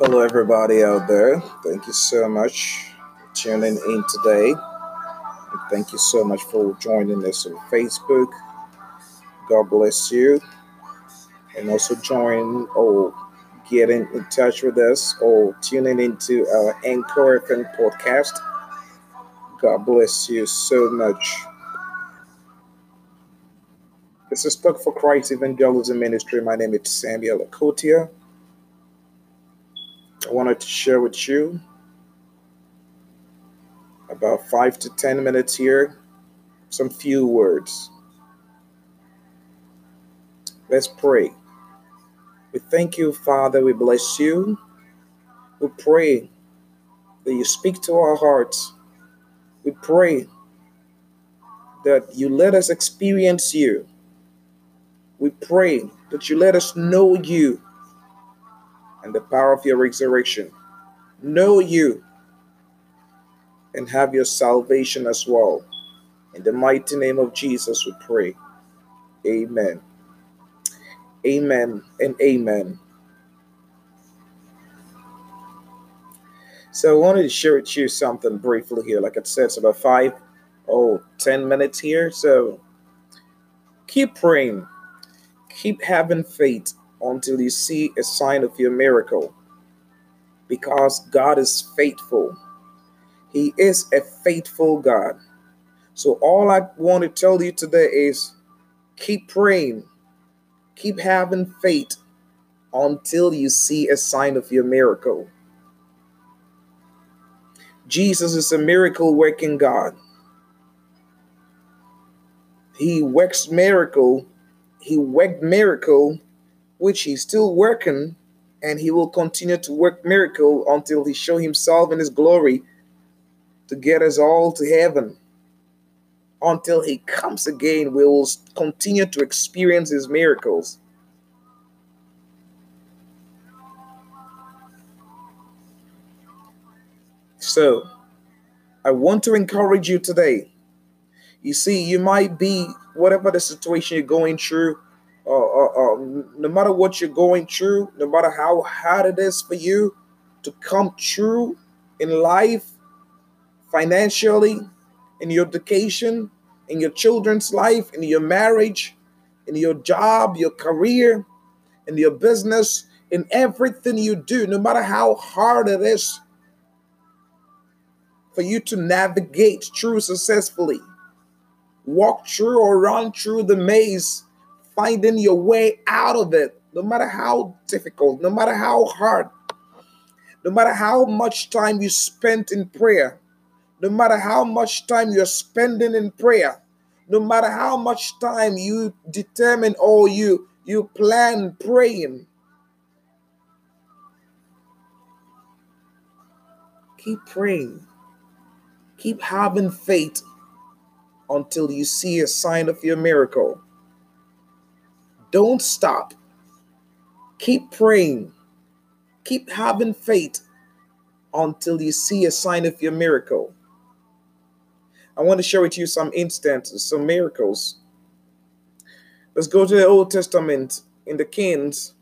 Hello, everybody out there. Thank you so much for tuning in today. Thank you so much for joining us on Facebook. God bless you. And also join or getting in touch with us or tuning into our Anchor FM podcast. God bless you so much. This is Talk for Christ Evangelism Ministry. My name is Samuel Akotia. I wanted to share with you about five to ten minutes here, some few words. Let's pray. We thank you, Father. We bless you. We pray that you speak to our hearts. We pray that you let us experience you. We pray that you let us know you and the power of your resurrection. Know you and have your salvation as well. In the mighty name of Jesus, we pray. Amen. Amen and amen. So I wanted to share with you something briefly here. Like I said, it's about five, oh, ten minutes here. So keep praying, keep having faith, until you see a sign of your miracle. Because God is faithful. He is a faithful God. So, all I want to tell you today is keep praying, keep having faith until you see a sign of your miracle. Jesus is a miracle working God. He works miracle. He worked miracle which he's still working, and he will continue to work miracle until he show himself in his glory to get us all to heaven. Until he comes again, we will continue to experience his miracles. So, I want to encourage you today. You see, you might be whatever the situation you're going through, uh, uh, uh, no matter what you're going through, no matter how hard it is for you to come true in life, financially, in your education, in your children's life, in your marriage, in your job, your career, in your business, in everything you do, no matter how hard it is for you to navigate through successfully, walk through or run through the maze finding your way out of it, no matter how difficult, no matter how hard, no matter how much time you spent in prayer, no matter how much time you're spending in prayer, no matter how much time you determine or you you plan praying. Keep praying. Keep having faith until you see a sign of your miracle. Don't stop. Keep praying. Keep having faith until you see a sign of your miracle. I want to share with you some instances, some miracles. Let's go to the Old Testament in the Kings.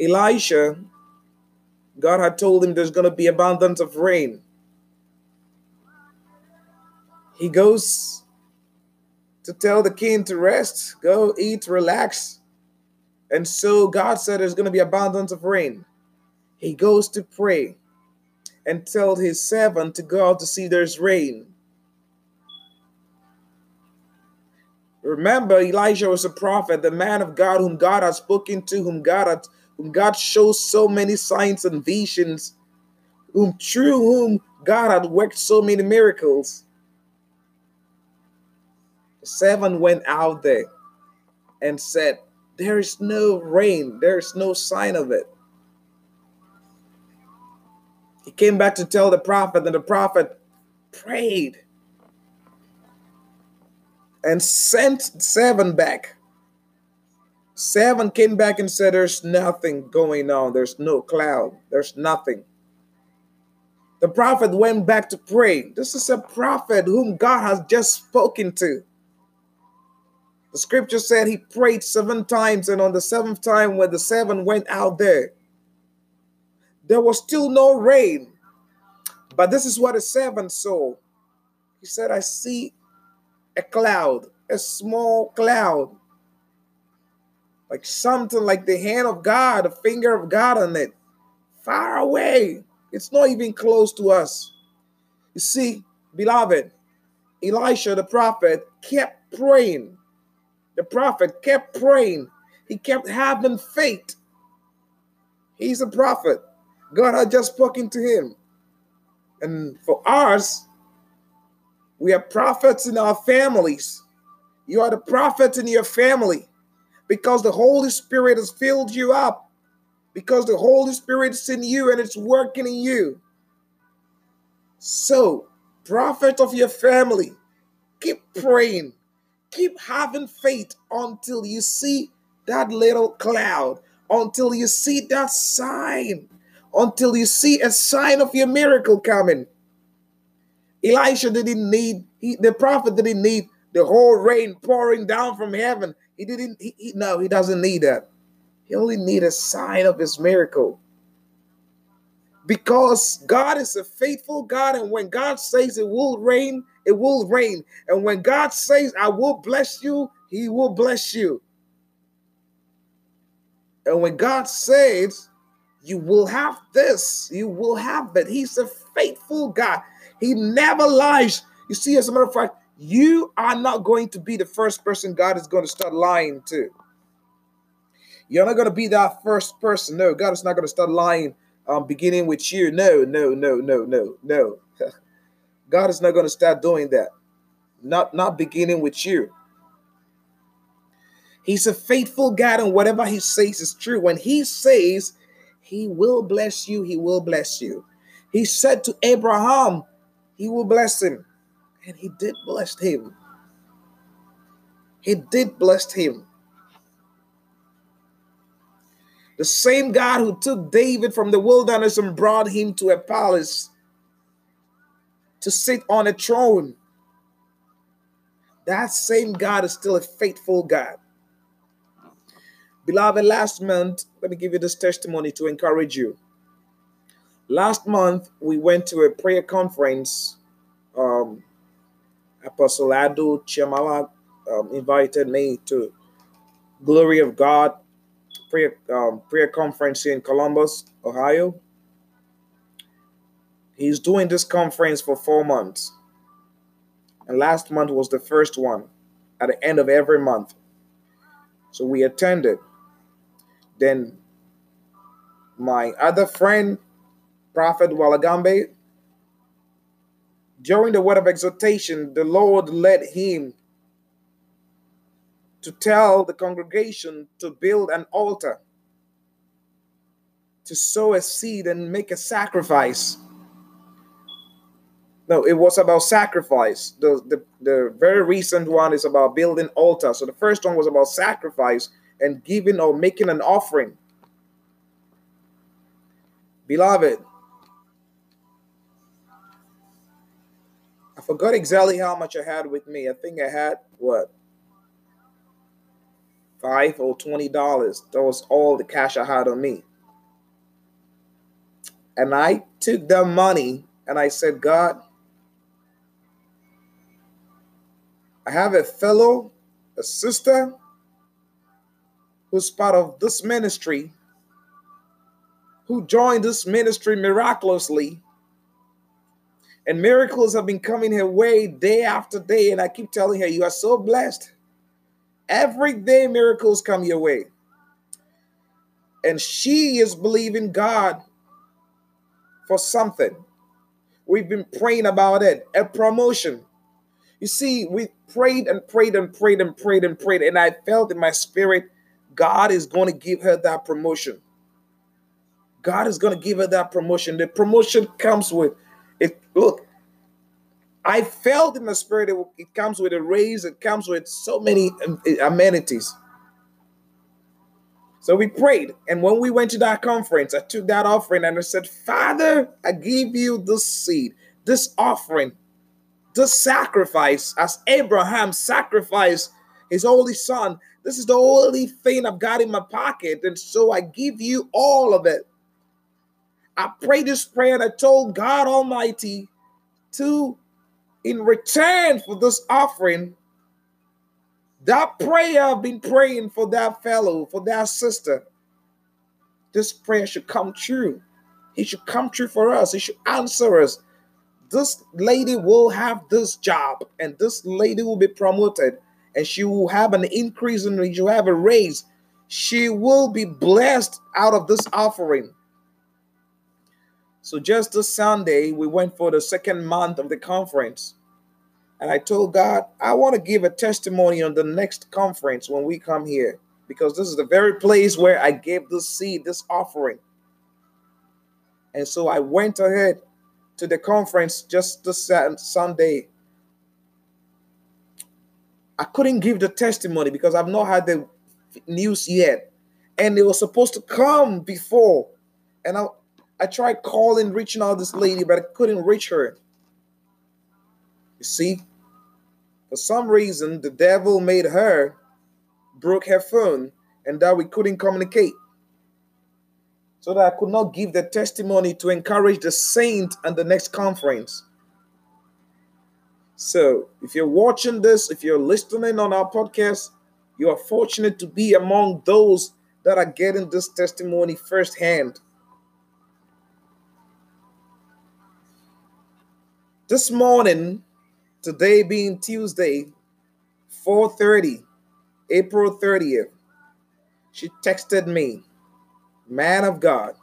Elisha, God had told him there's going to be abundance of rain. He goes to tell the king to rest, go eat, relax. And so God said there's going to be abundance of rain. He goes to pray and tell his servant to go out to see there's rain. Remember, Elijah was a prophet, the man of God whom God had spoken to, whom God had, whom God shows so many signs and visions, whom through whom God had worked so many miracles. Seven went out there and said, There is no rain, there is no sign of it. He came back to tell the prophet, and the prophet prayed. And sent seven back. Seven came back and said, There's nothing going on. There's no cloud. There's nothing. The prophet went back to pray. This is a prophet whom God has just spoken to. The scripture said he prayed seven times, and on the seventh time, when the seven went out there, there was still no rain. But this is what the seven saw. He said, I see a cloud, a small cloud, like something like the hand of God, the finger of God on it, far away. It's not even close to us. You see, beloved, Elisha the prophet kept praying. The prophet kept praying. He kept having faith. He's a prophet. God had just spoken to him. And for us, we are prophets in our families. You are the prophet in your family because the Holy Spirit has filled you up, because the Holy Spirit is in you and it's working in you. So, prophet of your family, keep praying, keep having faith until you see that little cloud, until you see that sign, until you see a sign of your miracle coming. Elisha didn't need, he, the prophet didn't need the whole rain pouring down from heaven. He didn't, he, he, no, he doesn't need that. He only need a sign of his miracle. Because God is a faithful God, and when God says it will rain, it will rain. And when God says, I will bless you, he will bless you. And when God says, you will have this, you will have that. He's a faithful God. He never lies. You see, as a matter of fact, you are not going to be the first person God is going to start lying to. You're not going to be that first person. No, God is not going to start lying um, beginning with you. No, no, no, no, no, no. God is not going to start doing that. Not, not beginning with you. He's a faithful God, and whatever He says is true. When He says He will bless you, He will bless you. He said to Abraham, He will bless him. And He did bless him. He did bless him. The same God who took David from the wilderness and brought him to a palace to sit on a throne. That same God is still a faithful God. Beloved, last month, let me give you this testimony to encourage you. Last month, we went to a prayer conference. Um, Apostle Adu Chiamala um, invited me to Glory of God prayer um, prayer conference in Columbus, Ohio. He's doing this conference for four months. And last month was the first one at the end of every month. So we attended. Then my other friend, Prophet Walagambe, during the word of exhortation, the Lord led him to tell the congregation to build an altar, to sow a seed and make a sacrifice. No, it was about sacrifice. The, the, the very recent one is about building altar. So the first one was about sacrifice and giving or making an offering. Beloved, forgot exactly how much I had with me. I think I had what five or twenty dollars. That was all the cash I had on me. And I took the money and I said, God, I have a fellow, a sister who's part of this ministry, who joined this ministry miraculously. And miracles have been coming her way day after day. And I keep telling her, You are so blessed. Every day, miracles come your way. And she is believing God for something. We've been praying about it, a promotion. You see, we prayed and prayed and prayed and prayed and prayed, and I felt in my spirit, God is going to give her that promotion. God is going to give her that promotion. The promotion comes with it. Look, I felt in the spirit it, it comes with a raise, it comes with so many um, amenities. So we prayed. And when we went to that conference, I took that offering and I said, Father, I give you this seed, this offering, this sacrifice, as Abraham sacrificed his only son. This is the only thing I've got in my pocket. And so I give you all of it. I prayed this prayer and I told God Almighty to, in return for this offering, that prayer I've been praying for that fellow, for that sister, this prayer should come true. He should come true for us. He should answer us. This lady will have this job, and this lady will be promoted, and she will have an increase in she will have a raise. She will be blessed out of this offering. So just this Sunday, we went for the second month of the conference. And I told God, I want to give a testimony on the next conference when we come here, because this is the very place where I gave this seed, this offering. And so I went ahead to the conference just this Sunday. I couldn't give the testimony because I've not had the news yet. And it was supposed to come before. And I, I tried calling, reaching out this lady, but I couldn't reach her. You see, for some reason, the devil made her broke her phone and that we couldn't communicate. So that I could not give the testimony to encourage the saint at the next conference. So, if you're watching this, if you're listening on our podcast, you are fortunate to be among those that are getting this testimony firsthand. This morning, Today being Tuesday, 4:30, April 30th. She texted me, "Man of God,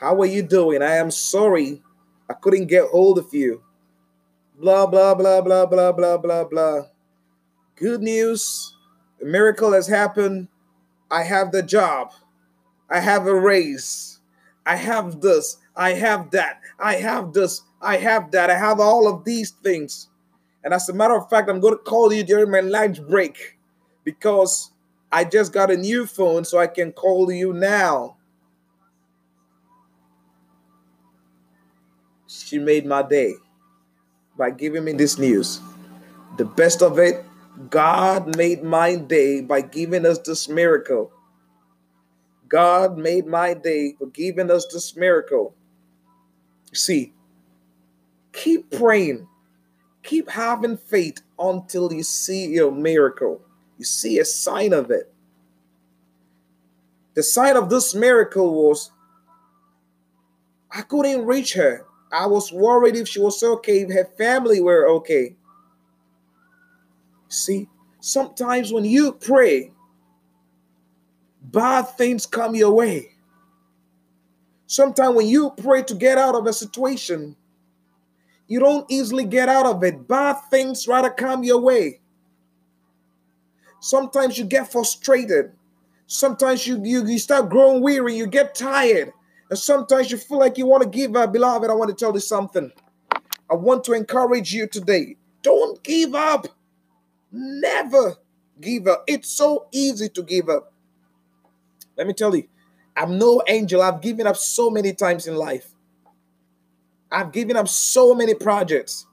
how are you doing? I am sorry I couldn't get hold of you." Blah blah blah blah blah blah blah blah. Good news. A miracle has happened. I have the job. I have a raise. I have this. I have that. I have this. I have that. I have all of these things. And as a matter of fact, I'm going to call you during my lunch break because I just got a new phone, so I can call you now. She made my day by giving me this news. The best of it, God made my day by giving us this miracle. God made my day for giving us this miracle. See, keep praying, keep having faith until you see your miracle. You see a sign of it. The sign of this miracle was I couldn't reach her. I was worried if she was okay, if her family were okay. See, sometimes when you pray, bad things come your way. Sometimes when you pray to get out of a situation, you don't easily get out of it. Bad things rather come your way. Sometimes you get frustrated. Sometimes you, you, you start growing weary, you get tired. And sometimes you feel like you want to give up. Beloved, I want to tell you something. I want to encourage you today. Don't give up. Never give up. It's so easy to give up. Let me tell you, I'm no angel. I've given up so many times in life. I've given up so many projects.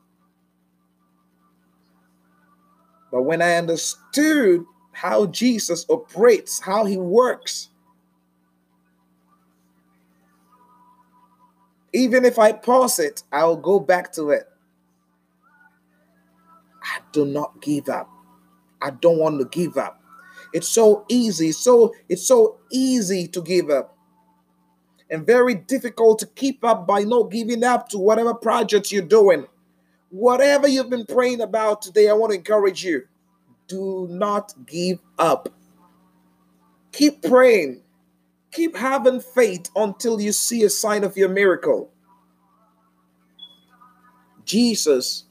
But when I understood how Jesus operates, how he works, even if I pause it, I'll go back to it. I do not give up. I don't want to give up. It's so easy. So it's so easy to give up. And very difficult to keep up by not giving up to whatever project you're doing. Whatever you've been praying about today, I want to encourage you. Do not give up. Keep praying. Keep having faith until you see a sign of your miracle. Jesus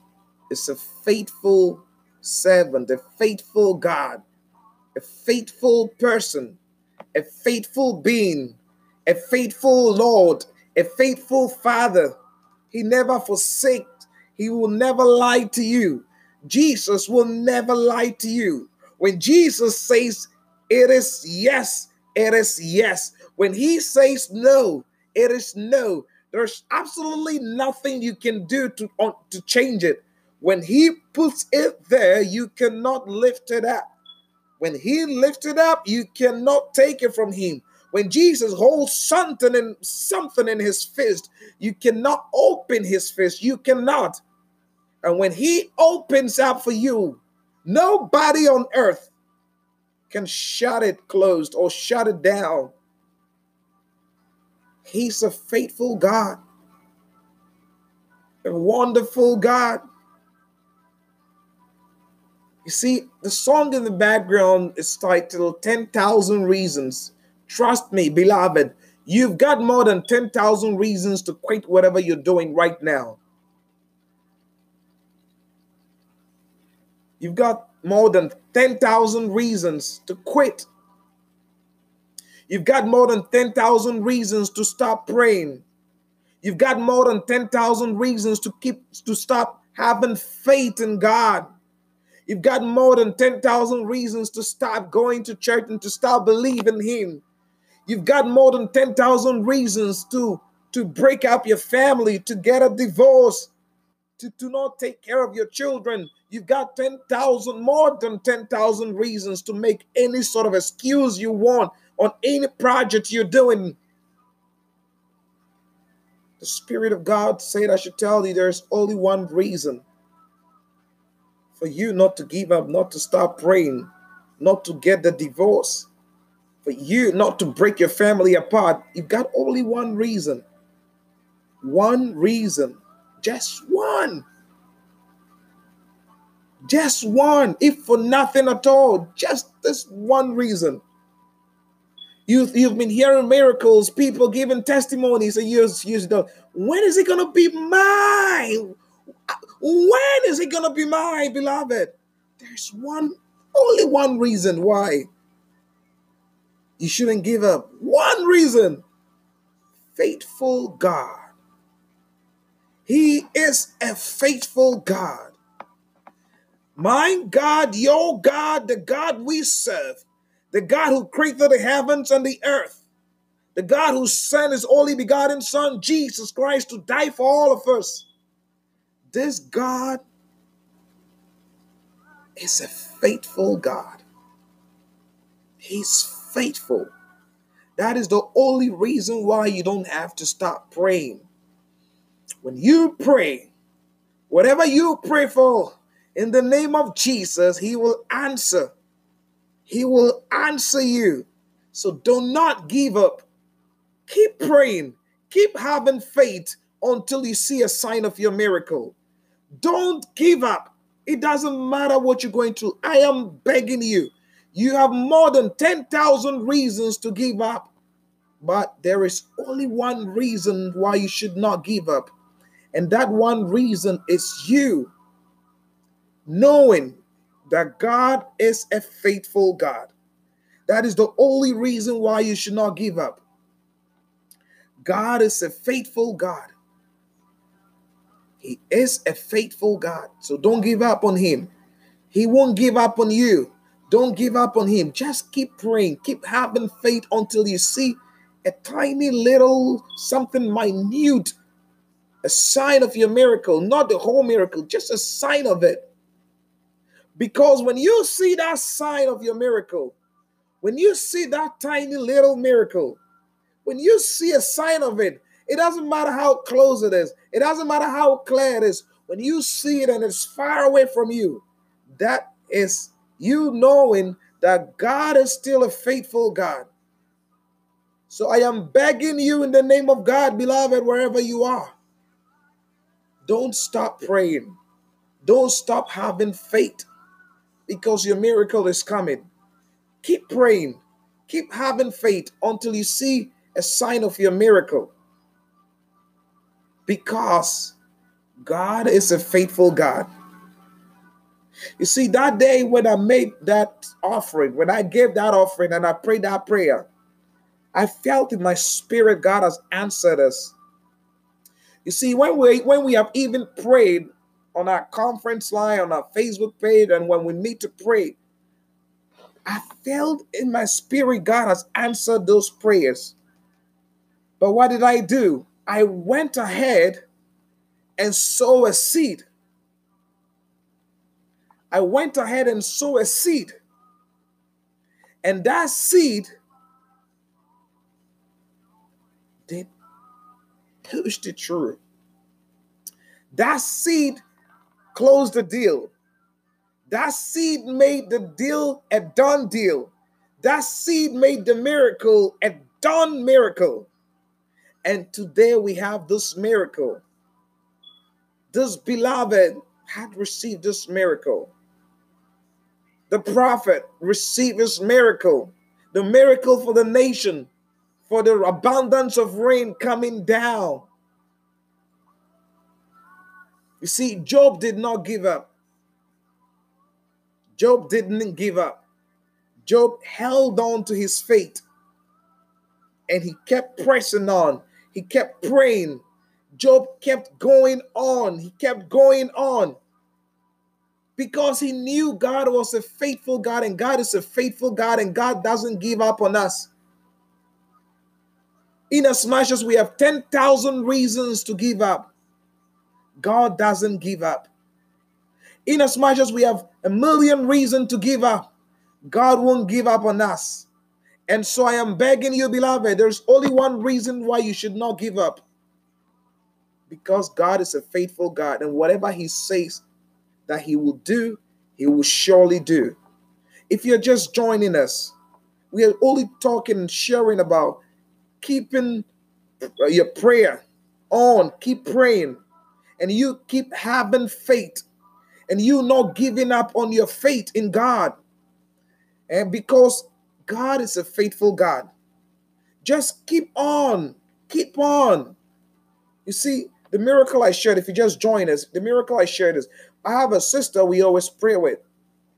is a faithful servant, a faithful God a faithful person, a faithful being, a faithful Lord, a faithful Father. He never forsakes He will never lie to you. Jesus will never lie to you. When Jesus says it is yes, it is yes. When he says no, it is no. There's absolutely nothing you can do to, to change it. When he puts it there, you cannot lift it up. When he lifts it up, you cannot take it from him. When Jesus holds something in something in his fist, you cannot open his fist. You cannot. And when he opens up for you, nobody on earth can shut it closed or shut it down. He's a faithful God, a wonderful God. You see, the song in the background is titled 10,000 Reasons. Trust me, beloved, you've got more than 10,000 reasons to quit whatever you're doing right now. You've got more than 10,000 reasons to quit. You've got more than 10,000 reasons to stop praying. You've got more than 10,000 reasons to keep to stop having faith in God. You've got more than 10,000 reasons to stop going to church and to stop believing him. You've got more than 10,000 reasons to to break up your family, to get a divorce, to, to not take care of your children. You've got 10,000, more than 10,000 reasons to make any sort of excuse you want on any project you're doing. The Spirit of God said, I should tell you there's only one reason for you not to give up, not to stop praying, not to get the divorce, for you not to break your family apart. You've got only one reason. One reason. Just one. Just one, if for nothing at all, just this one reason. You've, you've been hearing miracles, people giving testimonies a years, years ago. When is it going to be mine? When is it going to be my beloved? There's one, only one reason why you shouldn't give up. One reason faithful God. He is a faithful God. My God, your God, the God we serve, the God who created the heavens and the earth, the God who sent his only begotten Son, Jesus Christ, to die for all of us. This God is a faithful God. He's faithful. That is the only reason why you don't have to stop praying. When you pray, whatever you pray for, in the name of Jesus, He will answer. He will answer you. So do not give up. Keep praying. Keep having faith until you see a sign of your miracle. Don't give up. It doesn't matter what you're going through. I am begging you. You have more than 10,000 reasons to give up, but there is only one reason why you should not give up. And that one reason is you knowing that God is a faithful God. That is the only reason why you should not give up. God is a faithful God. He is a faithful God. So don't give up on Him. He won't give up on you. Don't give up on Him. Just keep praying. Keep having faith until you see a tiny little something minute, a sign of your miracle, not the whole miracle, just a sign of it. Because when you see that sign of your miracle, when you see that tiny little miracle, when you see a sign of it, it doesn't matter how close it is, it doesn't matter how clear it is. When you see it and it's far away from you, that is you knowing that God is still a faithful God. So I am begging you in the name of God, beloved, wherever you are, don't stop praying. Don't stop having faith because your miracle is coming. Keep praying, keep having faith until you see a sign of your miracle. Because God is a faithful God. You see, that day when I made that offering, when I gave that offering and I prayed that prayer, I felt in my spirit God has answered us. You see, when we when we have even prayed on our conference line, on our Facebook page, and when we meet to pray, I felt in my spirit God has answered those prayers. But what did I do? I went ahead and sow a seed. I went ahead and sow a seed. And that seed did pushed it through. That seed closed the deal. That seed made the deal a done deal. That seed made the miracle a done miracle. And today we have this miracle. This beloved had received this miracle. The prophet received his miracle, the miracle for the nation, for the abundance of rain coming down. You see, Job did not give up. Job didn't give up. Job held on to his faith and he kept pressing on. He kept praying. Job kept going on. He kept going on because he knew God was a faithful God and God is a faithful God and God doesn't give up on us. In as we have 10,000 reasons to give up, God doesn't give up. In as much as we have a million reasons to give up, God won't give up on us. And so I am begging you, beloved, there's only one reason why you should not give up. Because God is a faithful God, and whatever He says that He will do, He will surely do. If you're just joining us, we are only talking and sharing about keeping uh, your prayer on, keep praying, and you keep having faith and you not giving up on your faith in God. And because God is a faithful God, just keep on, keep on. You see, the miracle I shared, if you just join us, the miracle I shared is I have a sister we always pray with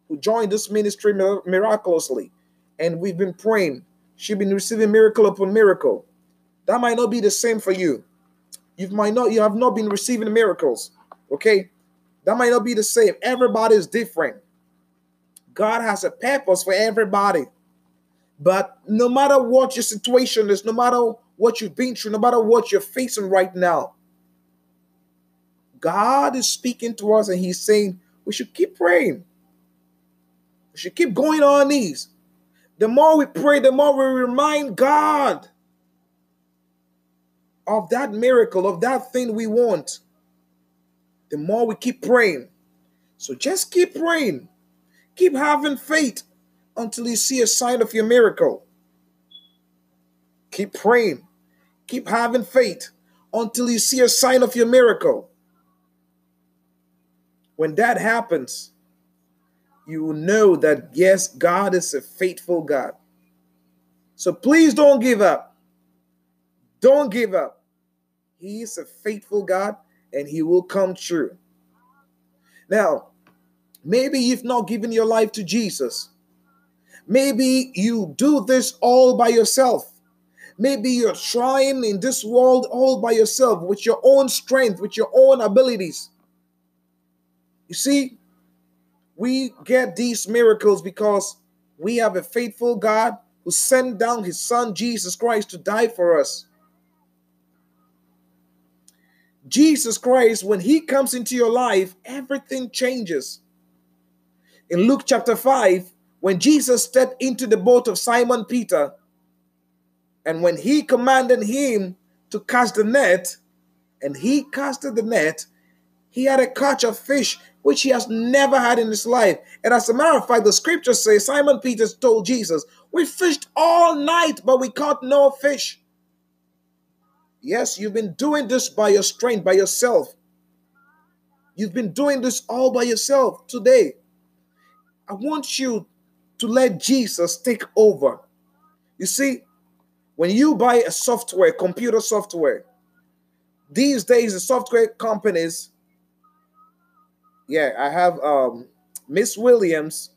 who joined this ministry miraculously, and we've been praying. She's been receiving miracle upon miracle. That might not be the same for you. You might not, you have not been receiving miracles. Okay. That might not be the same. Everybody is different. God has a purpose for everybody. But no matter what your situation is, no matter what you've been through, no matter what you're facing right now, God is speaking to us and He's saying we should keep praying. We should keep going on our knees. The more we pray, the more we remind God of that miracle, of that thing we want the more we keep praying. So just keep praying. Keep having faith until you see a sign of your miracle. Keep praying. Keep having faith until you see a sign of your miracle. When that happens, you will know that yes, God is a faithful God. So please don't give up. Don't give up. He is a faithful God and he will come true. Now, maybe you've not given your life to Jesus. Maybe you do this all by yourself. Maybe you're trying in this world all by yourself with your own strength, with your own abilities. You see, we get these miracles because we have a faithful God who sent down his son Jesus Christ to die for us. Jesus Christ, when he comes into your life, everything changes. In Luke chapter 5, when Jesus stepped into the boat of Simon Peter, and when he commanded him to cast the net, and he casted the net, he had a catch of fish which he has never had in his life. And as a matter of fact, the scriptures say Simon Peter told Jesus, We fished all night, but we caught no fish. Yes, you've been doing this by your strength, by yourself. You've been doing this all by yourself today. I want you to let Jesus take over. You see, when you buy a software, computer software, these days the software companies, yeah, I have um Miss Williams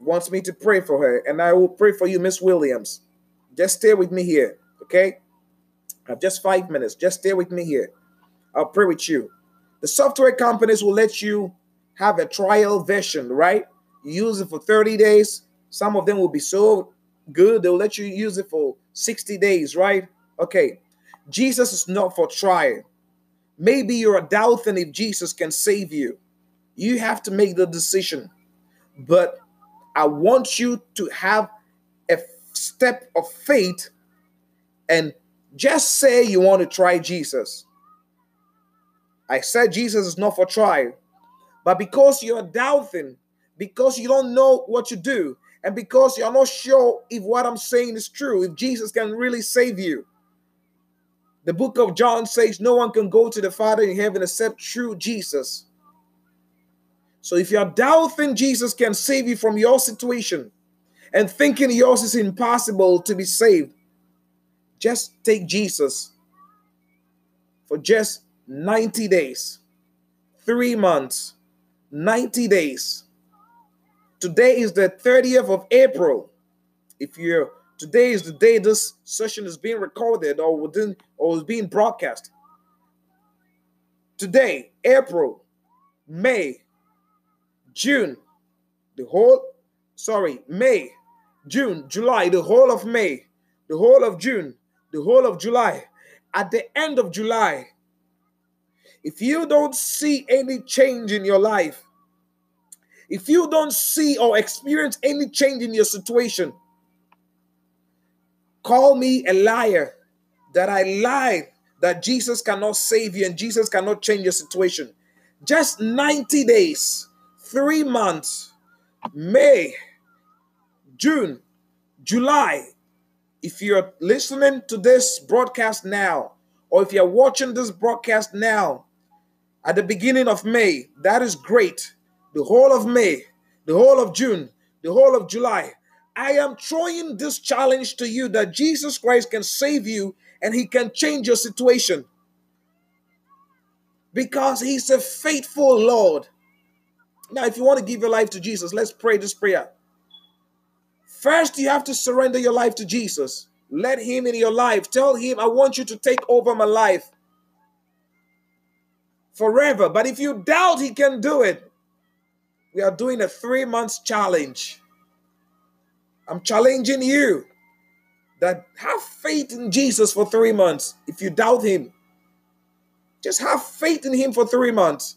wants me to pray for her, and I will pray for you, Miss Williams. Just stay with me here, okay? I have just five minutes. Just stay with me here. I'll pray with you. The software companies will let you have a trial version, right? You use it for 30 days. Some of them will be so good, they'll let you use it for 60 days, right? Okay. Jesus is not for trial. Maybe you're doubting if Jesus can save you. You have to make the decision. But I want you to have a step of faith and just say you want to try Jesus. I said Jesus is not for trial, but because you're doubting, because you don't know what to do, and because you're not sure if what I'm saying is true, if Jesus can really save you. The book of John says no one can go to the Father in heaven except through Jesus. So if you're doubting Jesus can save you from your situation and thinking yours is impossible to be saved, just take Jesus for just 90 days, three months, 90 days. Today is the 30th of April. If you're today is the day this session is being recorded or within or is being broadcast. Today, April, May, June, the whole sorry, May, June, July, the whole of May, the whole of June, the whole of July. At the end of July, if you don't see any change in your life, if you don't see or experience any change in your situation, call me a liar that I lied that Jesus cannot save you and Jesus cannot change your situation. Just 90 days, three months, May, June, July. If you're listening to this broadcast now, or if you're watching this broadcast now, at the beginning of May. That is great. The whole of May, the whole of June, the whole of July. I am throwing this challenge to you that Jesus Christ can save you and he can change your situation. Because he's a faithful Lord. Now, if you want to give your life to Jesus, let's pray this prayer. First, you have to surrender your life to Jesus. Let him in your life. Tell him, I want you to take over my life forever. But if you doubt he can do it, we are doing a three months challenge. I'm challenging you that have faith in Jesus for three months. If you doubt him, just have faith in him for three months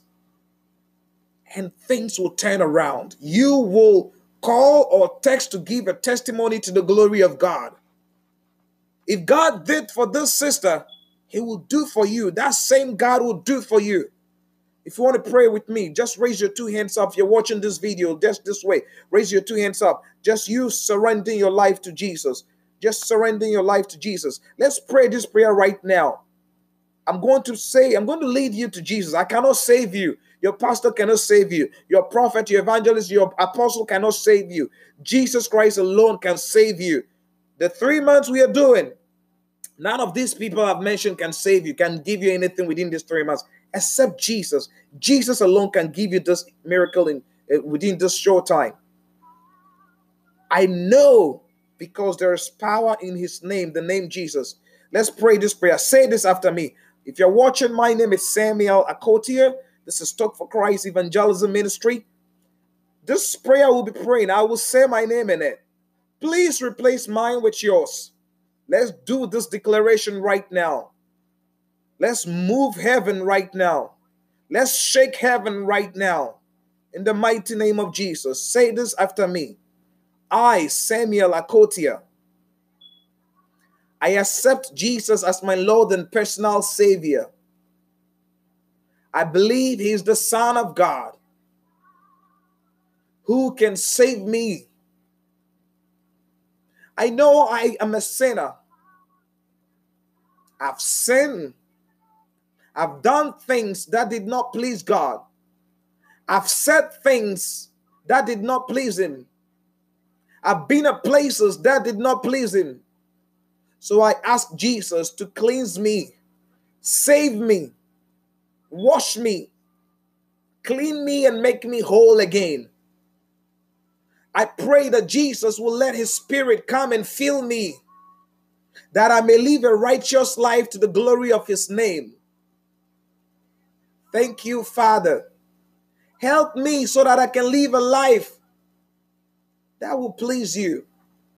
and things will turn around. You will call or text to give a testimony to the glory of God. If God did for this sister, he will do for you. That same God will do for you. If you want to pray with me, just raise your two hands up. If you're watching this video just this way, raise your two hands up. Just you surrendering your life to Jesus. Just surrendering your life to Jesus. Let's pray this prayer right now. I'm going to say, I'm going to lead you to Jesus. I cannot save you. Your pastor cannot save you. Your prophet, your evangelist, your apostle cannot save you. Jesus Christ alone can save you. The three months we are doing, None of these people I've mentioned can save you, can give you anything within these three months, except Jesus. Jesus alone can give you this miracle in uh, within this short time. I know because there is power in His name, the name Jesus. Let's pray this prayer. Say this after me. If you're watching, my name is Samuel Akotia. This is Talk for Christ Evangelism Ministry. This prayer will be praying. I will say my name in it. Please replace mine with yours. Let's do this declaration right now. Let's move heaven right now. Let's shake heaven right now. In the mighty name of Jesus. Say this after me. I, Samuel Akotia, I accept Jesus as my Lord and personal Savior. I believe He is the Son of God who can save me I know I am a sinner. I've sinned. I've done things that did not please God. I've said things that did not please Him. I've been at places that did not please Him. So I ask Jesus to cleanse me, save me, wash me, clean me, and make me whole again. I pray that Jesus will let his spirit come and fill me, that I may live a righteous life to the glory of his name. Thank you, Father. Help me so that I can live a life that will please you.